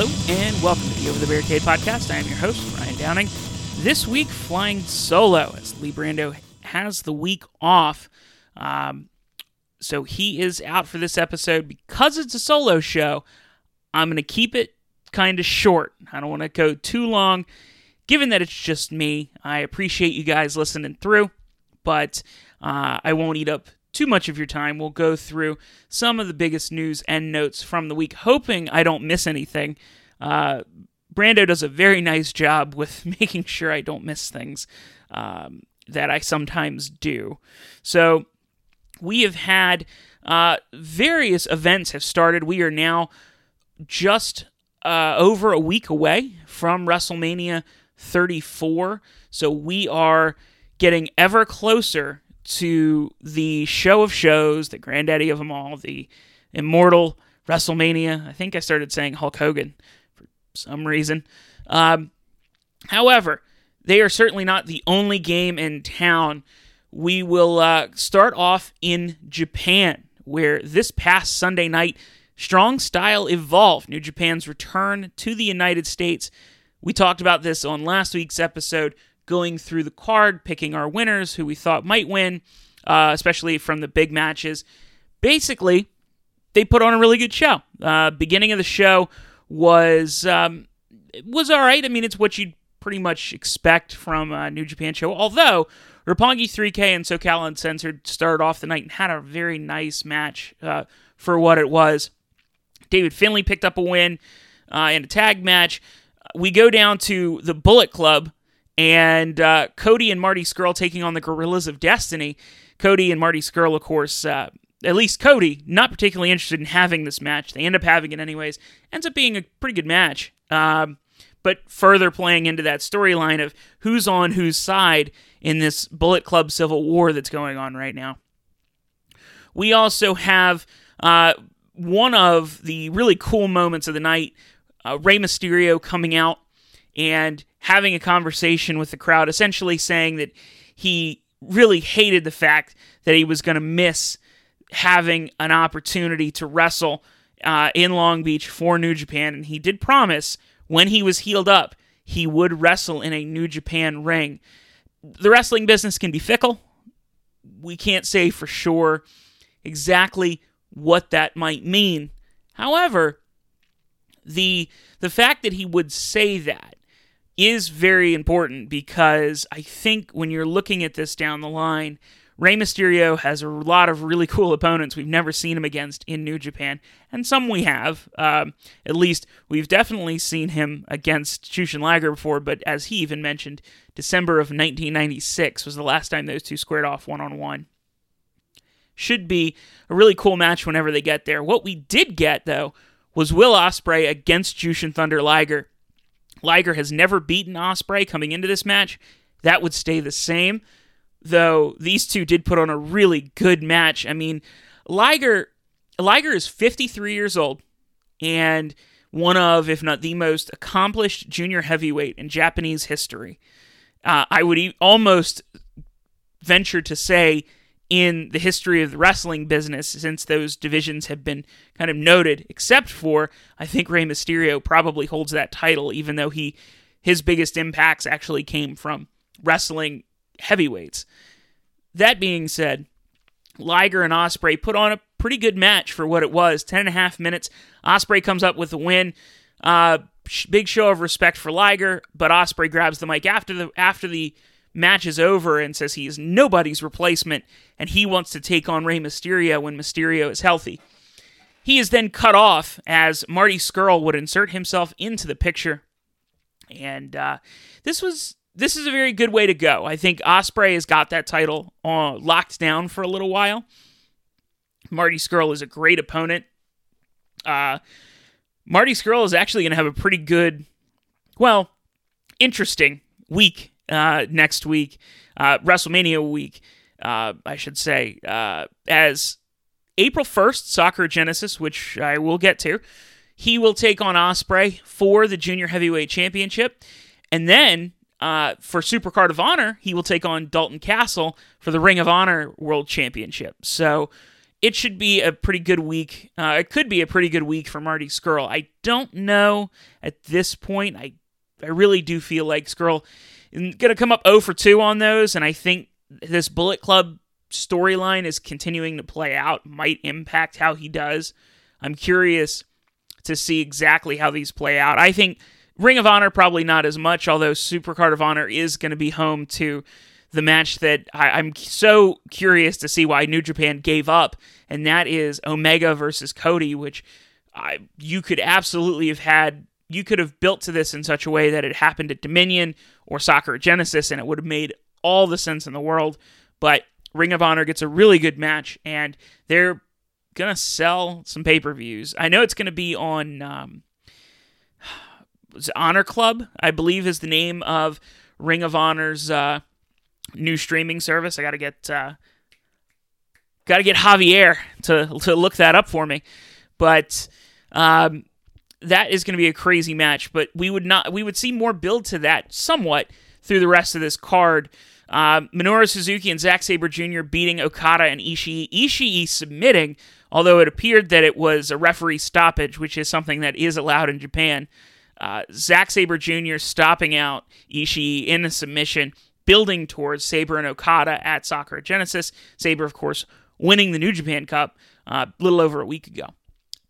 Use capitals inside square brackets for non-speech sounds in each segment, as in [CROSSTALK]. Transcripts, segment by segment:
Hello, and welcome to the Over the Barricade podcast. I am your host, Ryan Downing. This week, flying solo as Lee Brando has the week off. Um, so he is out for this episode because it's a solo show. I'm going to keep it kind of short. I don't want to go too long. Given that it's just me, I appreciate you guys listening through, but uh, I won't eat up too much of your time. We'll go through some of the biggest news and notes from the week, hoping I don't miss anything. Uh, Brando does a very nice job with [LAUGHS] making sure I don't miss things um, that I sometimes do. So we have had uh, various events have started. We are now just uh, over a week away from WrestleMania 34. So we are getting ever closer to the show of shows, the granddaddy of them all, the immortal WrestleMania. I think I started saying Hulk Hogan for some reason. Um, however, they are certainly not the only game in town. We will uh, start off in Japan, where this past Sunday night, Strong Style Evolved, New Japan's return to the United States. We talked about this on last week's episode going through the card, picking our winners, who we thought might win, uh, especially from the big matches. Basically, they put on a really good show. Uh, beginning of the show was um, was all right. I mean, it's what you'd pretty much expect from a New Japan show. Although Roppongi 3K and SoCal Uncensored started off the night and had a very nice match uh, for what it was. David Finlay picked up a win uh, in a tag match. We go down to the Bullet Club, and uh, Cody and Marty Scurll taking on the Gorillas of Destiny. Cody and Marty Scurll, of course, uh, at least Cody, not particularly interested in having this match. They end up having it anyways. Ends up being a pretty good match. Um, but further playing into that storyline of who's on whose side in this Bullet Club civil war that's going on right now. We also have uh, one of the really cool moments of the night uh, Rey Mysterio coming out and having a conversation with the crowd, essentially saying that he really hated the fact that he was going to miss having an opportunity to wrestle uh, in Long Beach for New Japan. And he did promise when he was healed up, he would wrestle in a New Japan ring. The wrestling business can be fickle. We can't say for sure exactly what that might mean. However, the the fact that he would say that is very important because I think when you're looking at this down the line, Rey Mysterio has a lot of really [LAUGHS] cool opponents we've never seen him against in New Japan, and some we have. Um, at least we've definitely seen him against Jushin Liger before, but as he even mentioned, December of 1996 was the last time those two squared off one on one. Should be a really cool match whenever they get there. What we did get, though, was Will Ospreay against Jushin Thunder Liger. Liger has never beaten Ospreay coming into this match. That would stay the same, though these two did put on a really good match. I mean, Liger Liger is 53 years old and one of, if not the most accomplished junior heavyweight in Japanese history. Uh, I would e- almost venture to say in the history of the wrestling business since those divisions have been kind of noted, except for I think Rey Mysterio probably holds that title, even though he his biggest impacts actually came from wrestling heavyweights. That being said, Liger and Ospreay put on a pretty good match for what it was. Ten and a half minutes. Ospreay comes up with the win. Uh, big show of respect for Liger, but Ospreay grabs the mic after the after the match is over and says he is nobody's replacement and he wants to take on Rey Mysterio when Mysterio is healthy. He is then cut off as Marty Scurll would insert himself into the picture. And uh, this was this is a very good way to go. I think Ospreay has got that title uh, locked down for a little while. Marty Scurll is a great opponent. Uh, Marty Scurll is actually going to have a pretty good, well, interesting week uh, next week, uh, WrestleMania week, uh, I should say, uh, as April 1st, Sakura Genesis, which I will get to, he will take on Ospreay for the Junior Heavyweight Championship. And then uh, for Supercard of Honor, he will take on Dalton Castle for the Ring of Honor World Championship. So it should be a pretty good week. Uh, it could be a pretty good week for Marty Scurll. I don't know at this point. I I really do feel like is going to come up 0 for 2 on those, and I think this Bullet Club storyline is continuing to play out might impact how he does. I'm curious to see exactly how these play out. I think Ring of Honor probably not as much, although Supercard of Honor is going to be home to the match that I, am so curious to see why New Japan gave up, and that is Omega versus Cody, which I, you could absolutely have had. You could have built to this in such a way that it happened at Dominion or Sakura Genesis, and it would have made all the sense in the world. But Ring of Honor gets a really good match, and they're gonna sell some pay per views. I know it's gonna be on um, [SIGHS] Honor Club, I believe, is the name of Ring of Honor's uh, new streaming service. I gotta get uh, gotta get Javier to to look that up for me, but. Um, that is going to be a crazy match, but we would not we would see more build to that somewhat through the rest of this card. Uh, Minoru Suzuki and Zack Sabre Jr. beating Okada and Ishii. Ishii submitting, although it appeared that it was a referee stoppage, which is something that is allowed in Japan. Uh, Zack Sabre Jr. stopping out Ishii in a submission, building towards Sabre and Okada at Sakura Genesis. Sabre, of course, winning the New Japan Cup uh, a little over a week ago.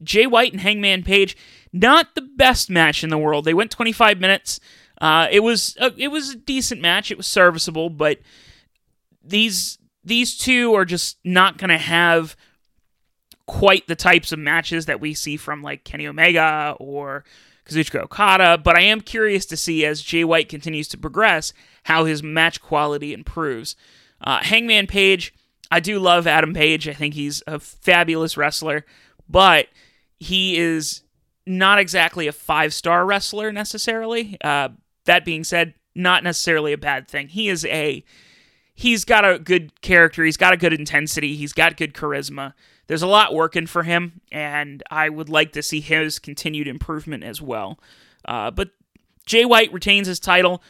Jay White and Hangman Page, not the best match in the world. They went 25 minutes. Uh, it was a, it was a decent match. It was serviceable, but these these two are just not going to have quite the types of matches that we see from like Kenny Omega or Kazuchika Okada. But I am curious to see as Jay White continues to progress how his match quality improves. Uh, Hangman Page, I do love Adam Page. I think he's a fabulous wrestler, but he is not exactly a five star wrestler necessarily. Uh, that being said, not necessarily a bad thing. He is a he's got a good character, he's got a good intensity, he's got good charisma. There's a lot working for him, and I would like to see his continued improvement as well. Uh, but Jay White retains his title.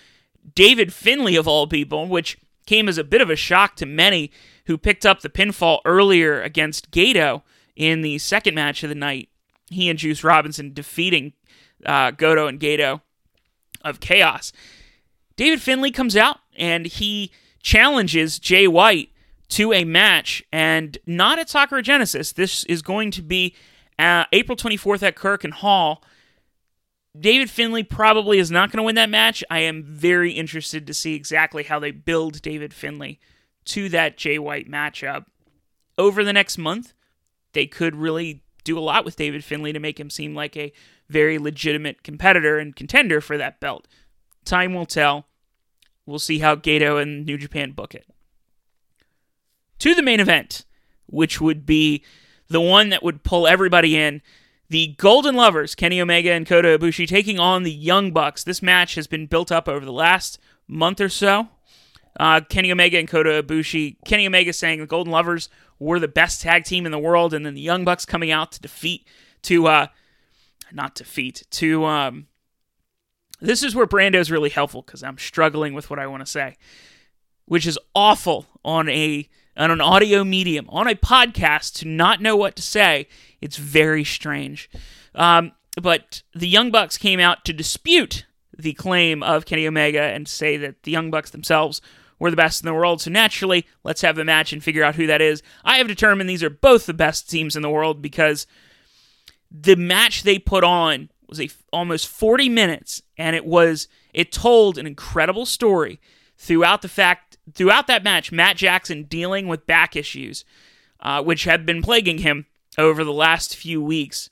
David Finlay, of all people, which came as a bit of a shock to many who picked up the pinfall earlier against Goto in the second match of the night. He and Juice Robinson defeating uh, Goto and Gedo of Chaos. David Finlay comes out and he challenges Jay White to a match, and not at Sakura Genesis. This is going to be uh, April 24th at Korakuen Hall. David Finlay probably is not going to win that match. I am very interested to see exactly how they build David Finlay to that Jay White matchup. Over the next month, they could really do a lot with David Finlay to make him seem like a very legitimate competitor and contender for that belt. Time will tell. We'll see how Gato and New Japan book it. To the main event, which would be the one that would pull everybody in. The Golden Lovers, Kenny Omega and Kota Ibushi, taking on the Young Bucks. This match has been built up over the last month or so. Uh, Kenny Omega and Kota Ibushi. Kenny Omega saying the Golden Lovers were the best tag team in the world, and then the Young Bucks coming out to defeat, to uh, not defeat, to um, this is where Brando is really helpful because I'm struggling with what I want to say, which is awful on a on an audio medium on a podcast to not know what to say. It's very strange. Um, but the Young Bucks came out to dispute the claim of Kenny Omega and say that the Young Bucks themselves were the best in the world. So naturally, let's have a match and figure out who that is. I have determined these are both the best teams in the world because the match they put on was a almost 40 minutes and it was it told an incredible story throughout the fact throughout that match Matt Jackson dealing with back issues uh, which had been plaguing him over the last few weeks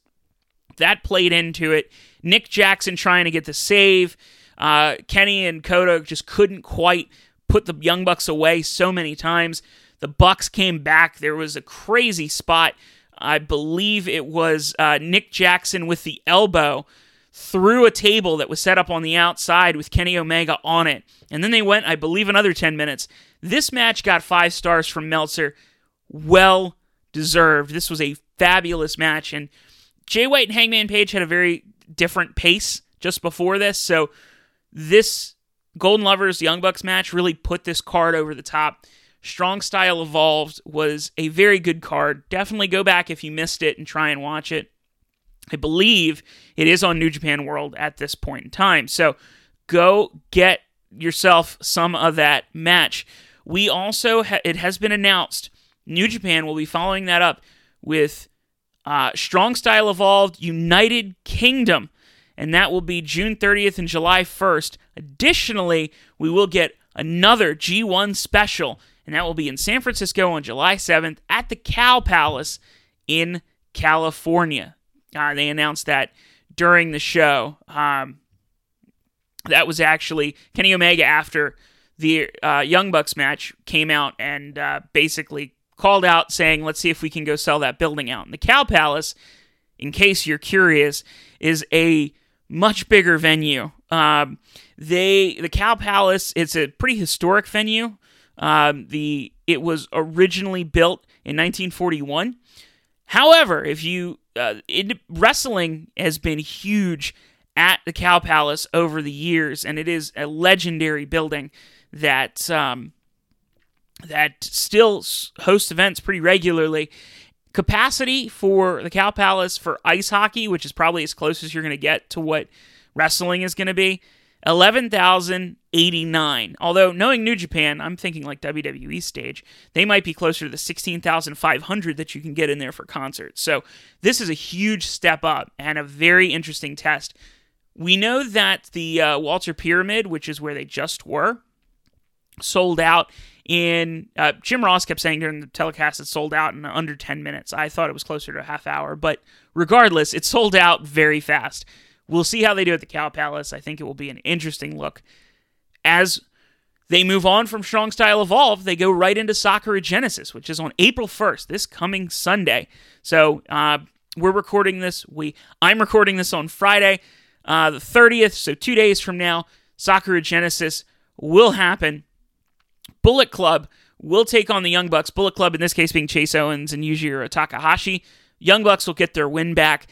that played into it Nick Jackson trying to get the save uh, Kenny and Kota just couldn't quite put the Young Bucks away so many times the Bucks came back there was a crazy spot I believe it was uh, Nick Jackson with the elbow through a table that was set up on the outside with Kenny Omega on it. And then they went, I believe, another 10 minutes. This match got five stars from Meltzer. Well deserved. This was a fabulous match. And Jay White and Hangman Page had a very different pace just before this. So this Golden Lovers Young Bucks match really put this card over the top. Strong Style Evolved was a very good card. Definitely go back if you missed it and try and watch it. I believe it is on New Japan World at this point in time. So go get yourself some of that match. We also, ha- it has been announced, New Japan will be following that up with uh, Strong Style Evolved United Kingdom, and that will be June 30th and July 1st. Additionally, we will get another G1 special, and that will be in San Francisco on July 7th at the Cow Palace in California. Uh, they announced that during the show. Um, that was actually Kenny Omega after the uh, Young Bucks match came out and uh, basically called out saying, "Let's see if we can go sell that building out." And the Cow Palace, in case you're curious, is a much bigger venue. Um, they the Cow Palace. It's a pretty historic venue. Um, the it was originally built in 1941. However, if you uh, it, wrestling has been huge at the Cow Palace over the years, and it is a legendary building that um, that still hosts events pretty regularly. Capacity for the Cow Palace for ice hockey, which is probably as close as you're going to get to what wrestling is going to be, 11,089. Although, knowing New Japan, I'm thinking like WWE stage, they might be closer to the 16,500 that you can get in there for concerts. So, this is a huge step up and a very interesting test. We know that the uh, Walter Pyramid, which is where they just were, sold out in uh, Jim Ross kept saying during the telecast it sold out in under 10 minutes. I thought it was closer to a half hour, but regardless, it sold out very fast. We'll see how they do at the Cow Palace. I think it will be an interesting look. As they move on from Strong Style Evolve, they go right into Sakura Genesis, which is on April 1st, this coming Sunday. So uh, we're recording this. We I'm recording this on Friday, uh, the 30th. So two days from now, Sakura Genesis will happen. Bullet Club will take on the Young Bucks. Bullet Club, in this case, being Chase Owens and Yujiro Takahashi. Young Bucks will get their win back.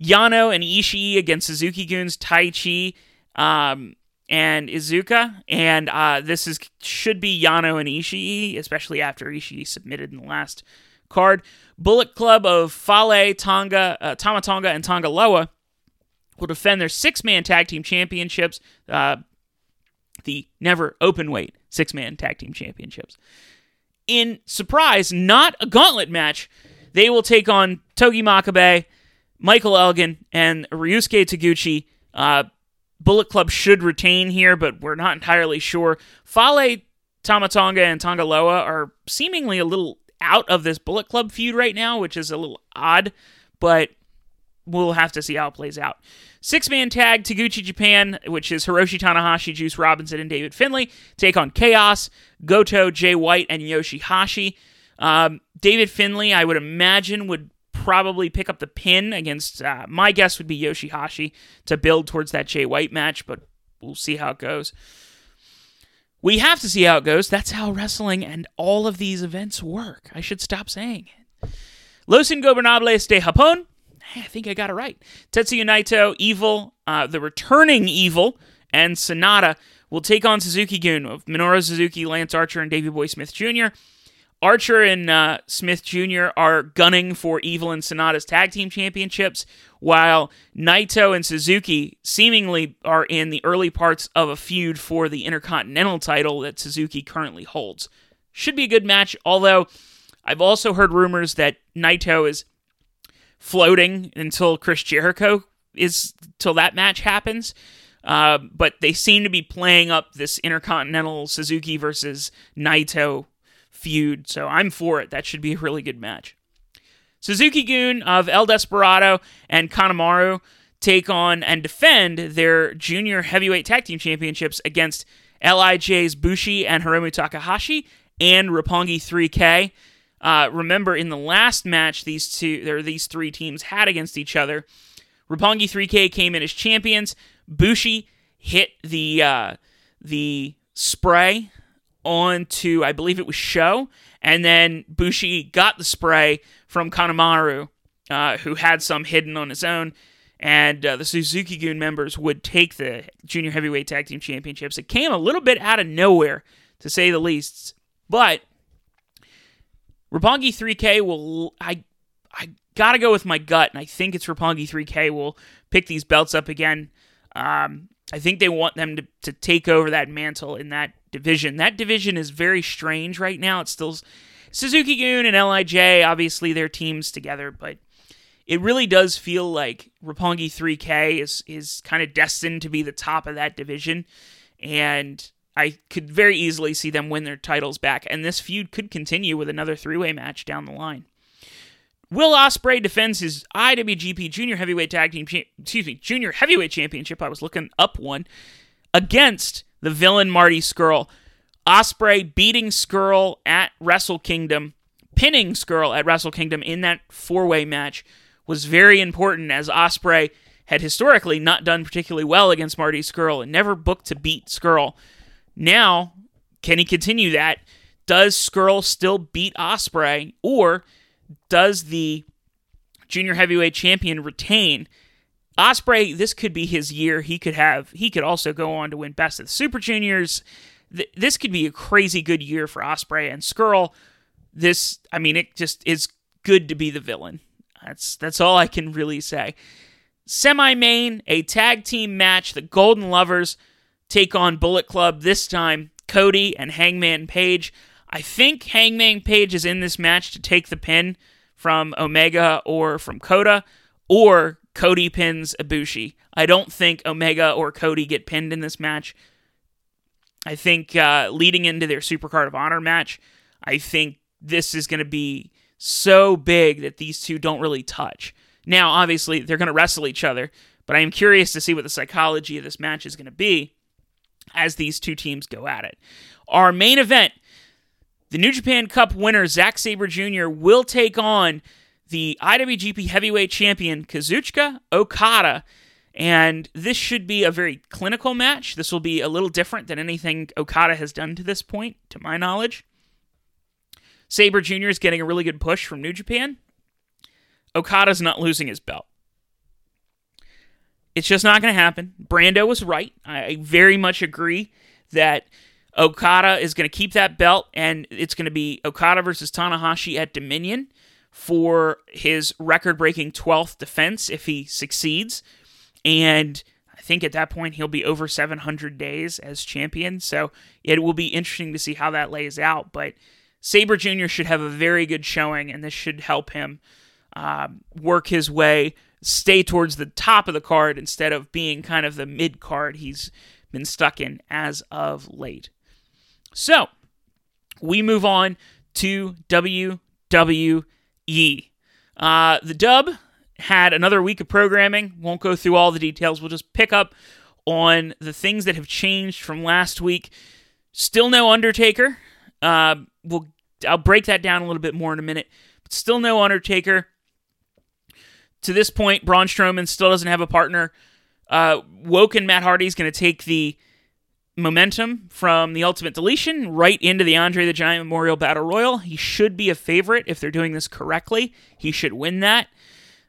Yano and Ishii against Suzuki Goons, Taichi, um, and Iizuka. And uh, this is should be Yano and Ishii, especially after Ishii submitted in the last card. Bullet Club of Fale, Tonga, uh, Tama Tonga, and Tonga Loa will defend their six man tag team championships, uh, the never open weight six man tag team championships. In surprise, not a gauntlet match, they will take on Togi Makabe Michael Elgin and Ryusuke Taguchi. Uh, Bullet Club should retain here, but we're not entirely sure. Fale, Tama Tonga, and Tanga Loa are seemingly a little out of this Bullet Club feud right now, which is a little odd, but we'll have to see how it plays out. Six man tag Taguchi Japan, which is Hiroshi Tanahashi, Juice Robinson, and David Finlay, take on Chaos, Goto, Jay White, and Yoshihashi. Um, David Finlay, I would imagine, would probably pick up the pin against, uh, my guess would be Yoshihashi to build towards that Jay White match, but we'll see how it goes. We have to see how it goes. That's how wrestling and all of these events work. I should stop saying it. Los Ingobernables de Japón. I think I got it right. Tetsuya Naito, Evil, uh, the returning Evil, and Sanada will take on Suzuki Gun of Minoru Suzuki, Lance Archer, and Davey Boy Smith Jr. Archer and uh, Smith Jr. are gunning for Evil and Sanada's tag team championships, while Naito and Suzuki seemingly are in the early parts of a feud for the Intercontinental title that Suzuki currently holds. Should be a good match, although I've also heard rumors that Naito is floating until Chris Jericho is till that match happens. Uh, but they seem to be playing up this Intercontinental Suzuki versus Naito feud, so I'm for it. That should be a really good match. Suzuki Gun of El Desperado and Kanemaru take on and defend their junior heavyweight tag team championships against LIJ's Bushi and Hiromu Takahashi and Roppongi 3K. Uh, remember, in the last match, these two, there these three teams had against each other. Roppongi 3K came in as champions. Bushi hit the uh, the spray onto, I believe it was Show, and then Bushi got the spray from Kanemaru, uh, who had some hidden on his own. And uh, the Suzuki Gun members would take the Junior Heavyweight Tag Team Championships. It came a little bit out of nowhere, to say the least, but Roppongi 3K will I I gotta go with my gut, and I think it's Roppongi 3K will pick these belts up again. Um, I think they want them to, to take over that mantle in that division. That division is very strange right now. It's still Suzuki-gun and LIJ, obviously their teams together, but it really does feel like Roppongi 3K is is kind of destined to be the top of that division, and I could very easily see them win their titles back, and this feud could continue with another three-way match down the line. Will Ospreay defends his IWGP Junior Heavyweight Tag Team, excuse me, Junior Heavyweight Championship. I was looking up one against the villain Marty Scurll. Ospreay beating Scurll at Wrestle Kingdom, pinning Scurll at Wrestle Kingdom in that four-way match was very important as Ospreay had historically not done particularly well against Marty Scurll and never booked to beat Scurll. Now, can he continue that? Does Scurll still beat Ospreay or does the junior heavyweight champion retain? Ospreay, this could be his year. He could have. He could also go on to win Best of the Super Juniors. This could be a crazy good year for Ospreay and Scurll. This, I mean, it just is good to be the villain. That's that's all I can really say. Semi main, a tag team match. The Golden Lovers take on Bullet Club this time. Cody and Hangman Page. I think Hangman Page is in this match to take the pin from Omega or from Kota, or Cody pins Ibushi. I don't think Omega or Cody get pinned in this match. I think uh, leading into their Supercard of Honor match, I think this is going to be so big that these two don't really touch. Now, obviously, they're going to wrestle each other, but I am curious to see what the psychology of this match is going to be as these two teams go at it. Our main event the New Japan Cup winner, Zack Sabre Jr., will take on the IWGP Heavyweight Champion, Kazuchika Okada. And this should be a very clinical match. This will be a little different than anything Okada has done to this point, to my knowledge. Sabre Jr. is getting a really good push from New Japan. Okada's not losing his belt. It's just not going to happen. Brando was right. I very much agree that Okada is going to keep that belt, and it's going to be Okada versus Tanahashi at Dominion for his record breaking 12th defense if he succeeds. And I think at that point he'll be over 700 days as champion. So it will be interesting to see how that lays out. But Sabre Jr. should have a very good showing, and this should help him uh, work his way, stay towards the top of the card instead of being kind of the mid card he's been stuck in as of late. So, we move on to WWE. Uh, the dub had another week of programming. Won't go through all the details. We'll just pick up on the things that have changed from last week. Still no Undertaker. Uh, we'll I'll break that down a little bit more in a minute. But still no Undertaker. To this point, Braun Strowman still doesn't have a partner. Uh, Woken Matt Hardy is going to take the momentum from the Ultimate Deletion right into the Andre the Giant Memorial Battle Royal. He should be a favorite if they're doing this correctly. He should win that.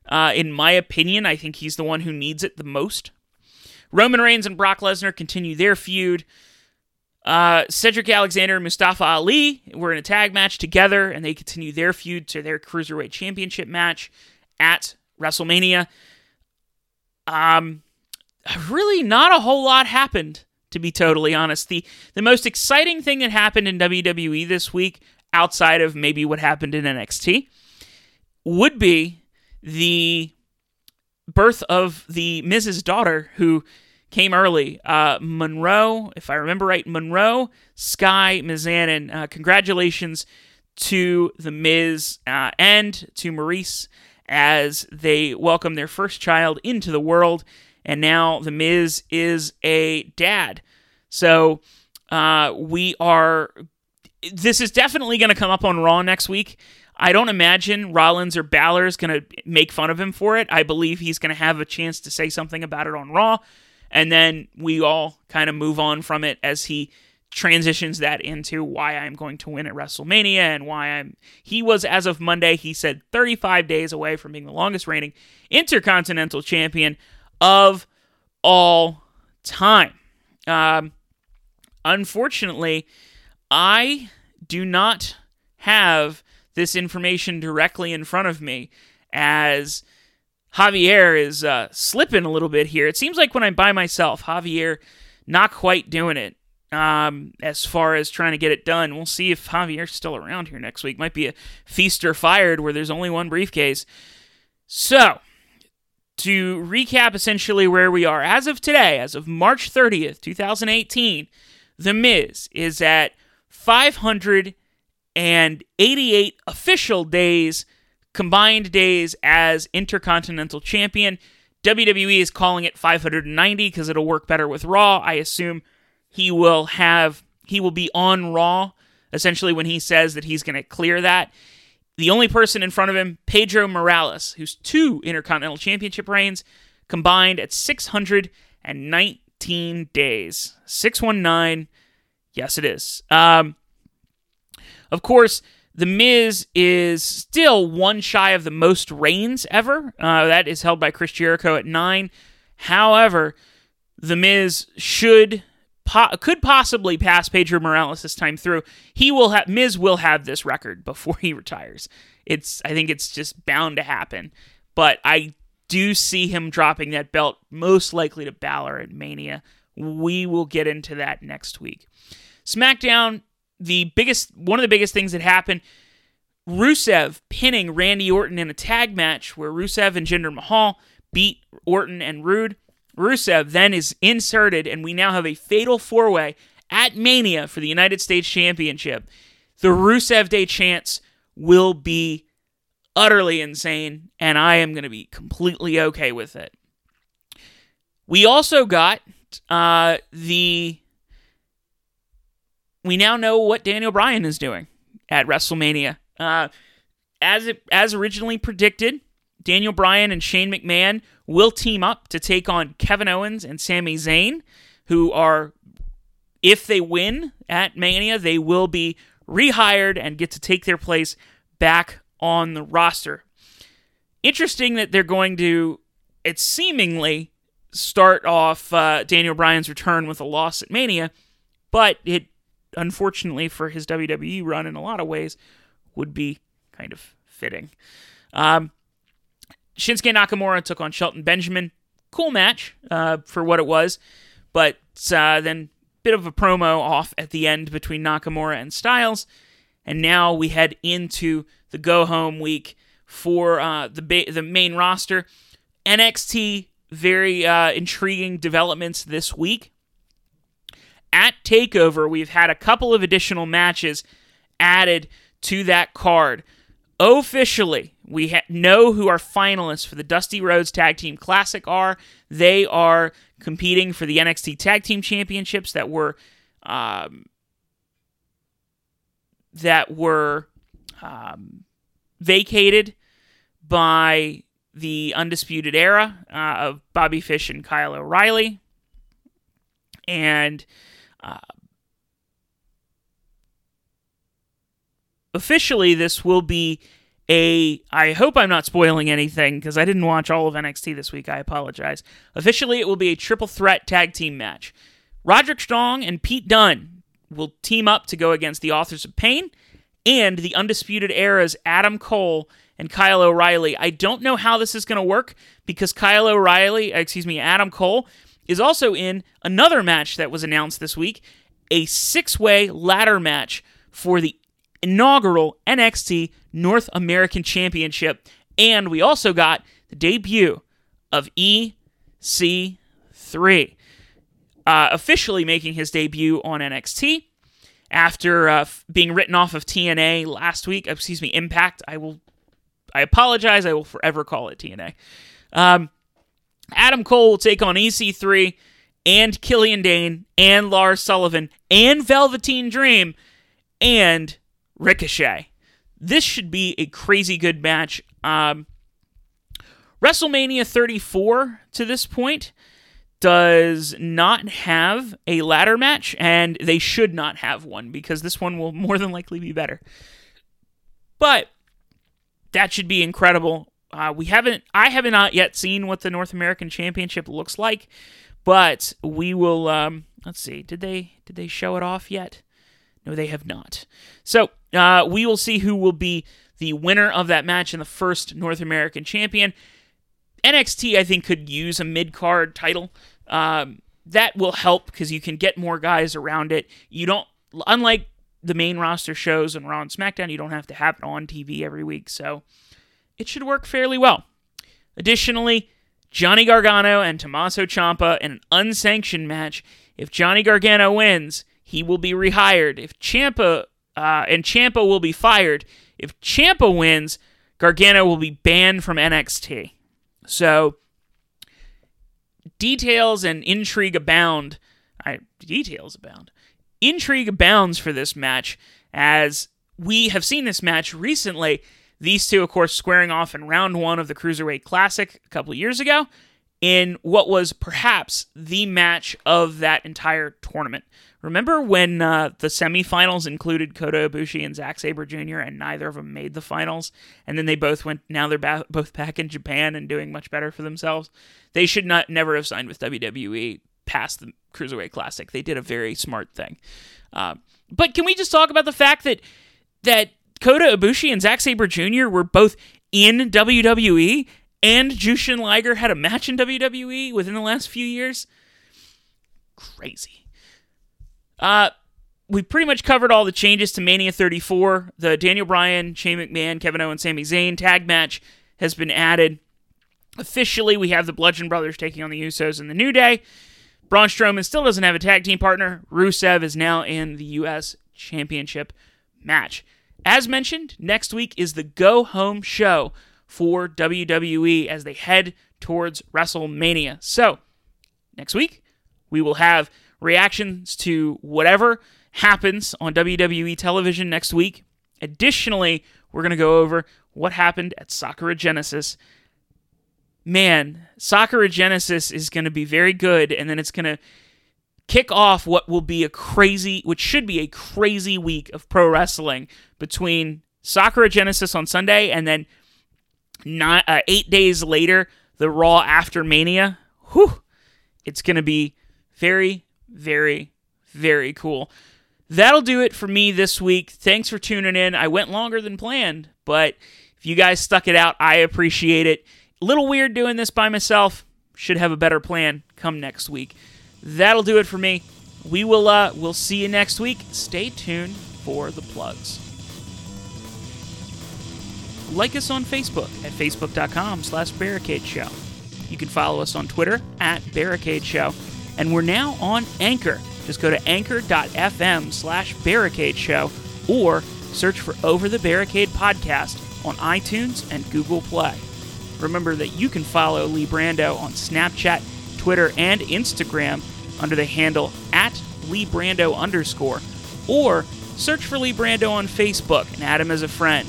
Uh, in my opinion, I think he's the one who needs it the most. Roman Reigns and Brock Lesnar continue their feud. Uh, Cedric Alexander and Mustafa Ali were in a tag match together, and they continue their feud to their Cruiserweight Championship match at WrestleMania. Um, really, not a whole lot happened, to be totally honest. The, the most exciting thing that happened in WWE this week, outside of maybe what happened in NXT, would be the birth of the Miz's daughter, who came early. Uh, Monroe, if I remember right, Monroe Sky Mizanin. Uh, congratulations to the Miz uh, and to Maryse as they welcome their first child into the world, and now the Miz is a dad. So uh, we are. This is definitely going to come up on Raw next week. I don't imagine Rollins or Balor is going to make fun of him for it. I believe he's going to have a chance to say something about it on Raw and then we all kind of move on from it as he transitions that into why I'm going to win at WrestleMania and why I'm. He was, as of Monday, he said 35 days away from being the longest reigning Intercontinental Champion of all time. Um, unfortunately, I do not have this information directly in front of me as Javier is uh, slipping a little bit here. It seems like when I'm by myself, Javier not quite doing it um, as far as trying to get it done. We'll see if Javier's still around here next week. Might be a feast or fired where there's only one briefcase. So, to recap essentially where we are, as of today, as of March 30th, 2018, The Miz is at 588 official days, combined days as Intercontinental Champion. WWE is calling it 590 because it'll work better with Raw. I assume he will have he will be on Raw essentially when he says that he's going to clear that. The only person in front of him, Pedro Morales, who's two Intercontinental Championship reigns combined at 619 days. 619. Yes, it is. Um, of course, The Miz is still one shy of the most reigns ever. Uh, that is held by Chris Jericho at nine. However, The Miz should po- could possibly pass Pedro Morales this time through. He will have Miz will have this record [LAUGHS] before he retires. It's I think it's just bound to happen. But I do see him dropping that belt most likely to Balor at Mania. We will get into that next week. SmackDown, the biggest one of the biggest things that happened Rusev pinning Randy Orton in a tag match where Rusev and Jinder Mahal beat Orton and Roode. Rusev then is inserted, and we now have a fatal four way at Mania for the United States Championship. The Rusev Day chance will be utterly insane, and I am going to be completely okay with it. We also got uh, the. We now know what Daniel Bryan is doing at WrestleMania. Uh, as it, as originally predicted, Daniel Bryan and Shane McMahon will team up to take on Kevin Owens and Sami Zayn, who are, if they win at Mania, they will be rehired and get to take their place back on the roster. Interesting that they're going to, it's seemingly start off uh, Daniel Bryan's return with a loss at Mania, but it, unfortunately for his WWE run in a lot of ways, would be kind of fitting. Um, Shinsuke Nakamura took on Shelton Benjamin. Cool match uh, for what it was, but uh, then bit of a promo off at the end between Nakamura and Styles, and now we head into the go home week for uh, the ba- the main roster. NXT very uh, intriguing developments this week. At Takeover, we've had a couple of additional matches added to that card. Officially, we ha- know who our finalists for the Dusty Rhodes Tag Team Classic are. They are competing for the NXT Tag Team Championships that were um, that were um, vacated by the Undisputed Era uh, of Bobby Fish and Kyle O'Reilly, and uh, officially this will be a I hope I'm not spoiling anything because I didn't watch all of NXT this week. I apologize. Officially it will be a triple threat tag team match. Roderick Strong and Pete Dunne will team up to go against the Authors of Pain and the Undisputed Era's Adam Cole and Kyle O'Reilly. I don't know how this is going to work because Kyle O'Reilly, excuse me, Adam Cole is also in another match that was announced this week, a six-way ladder match for the inaugural NXT North American Championship. And we also got the debut of EC3, uh, officially making his debut on NXT after uh, being written off of TNA last week. Excuse me, Impact. I will. I apologize. I will forever call it TNA. Um, Adam Cole will take on EC3 and Killian Dain and Lars Sullivan and Velveteen Dream and Ricochet. This should be a crazy good match. Um, WrestleMania 34 to this point does not have a ladder match, and they should not have one because this one will [LAUGHS] more than likely be better. But that should be incredible. Uh, we haven't, I have not yet seen what the North American Championship looks like, but we will. Um, let's see, did they did they show it off yet? No, they have not. So uh, we will see who will be the winner of that match and the first North American champion. NXT, I think, could use a mid card title. Um, that will help because you can get more guys around it. You don't, unlike the main roster shows on Raw and SmackDown, you don't have to have it on TV every week. So it should work fairly well. Additionally, Johnny Gargano and Tommaso Ciampa in an unsanctioned match. If Johnny Gargano wins, he will be rehired. If Ciampa uh, and Ciampa will be fired. If Ciampa wins, Gargano will be banned from NXT. So details and intrigue abound. I, details abound. Intrigue abounds for this match as we have seen this match recently. These two, of course, squaring off in round one of the Cruiserweight Classic a couple years ago in what was perhaps the match of that entire tournament. Remember when uh, the semifinals included Kota Ibushi and Zack Sabre Jr. and neither of them made the finals, and then they both went. Now they're ba- [LAUGHS] both back in Japan and doing much better for themselves. They should not never have signed with WWE past the Cruiserweight Classic. They did a very smart thing. Uh, but can we just talk about the fact that that Kota Ibushi and Zack Sabre Jr. were both in WWE, and Jushin Liger had a match in WWE within the last few years? Crazy. Uh, we pretty much covered all the changes to Mania 34. The Daniel Bryan, Shane McMahon, Kevin Owens, Sami Zayn tag match has been added. Officially, we have the Bludgeon Brothers taking on the Usos in the New Day. Braun Strowman still doesn't have a tag team partner. Rusev is now in the U.S. Championship match. As mentioned, next week is the go home show for WWE as they head towards WrestleMania. So, next week, we will have reactions to whatever happens on WWE television next week. Additionally, we're going to go over what happened at Sakura Genesis. Man, Sakura Genesis is going to be very good, and then it's going to kick off what will be a crazy, which should be a crazy week of pro wrestling between Sakura Genesis on Sunday and then not, uh, eight days later, the Raw after Mania. Whew, it's going to be very, very, very cool. That'll do it for me this week. Thanks for tuning in. I went longer than planned, but if you guys stuck it out, I appreciate it. A little weird doing this by myself. Should have a better plan come next week. That'll do it for me. We will uh we'll see you next week. Stay tuned for the plugs. Like us on Facebook at facebook.com slash barricade show. You can follow us on Twitter at barricade show and we're now on Anchor. Just go to anchor.fm slash barricade show or search for Over the Barricade podcast on iTunes and Google Play. Remember that you can follow Lee Brando on Snapchat, Twitter, and Instagram under the handle at Lee Brando underscore, or search for Lee Brando on Facebook and add him as a friend.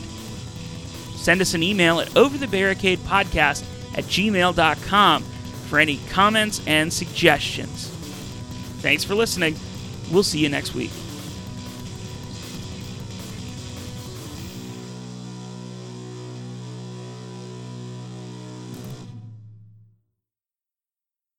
Send us an email at overthebarricadepodcast at gmail.com for any comments and suggestions. Thanks for listening. We'll see you next week.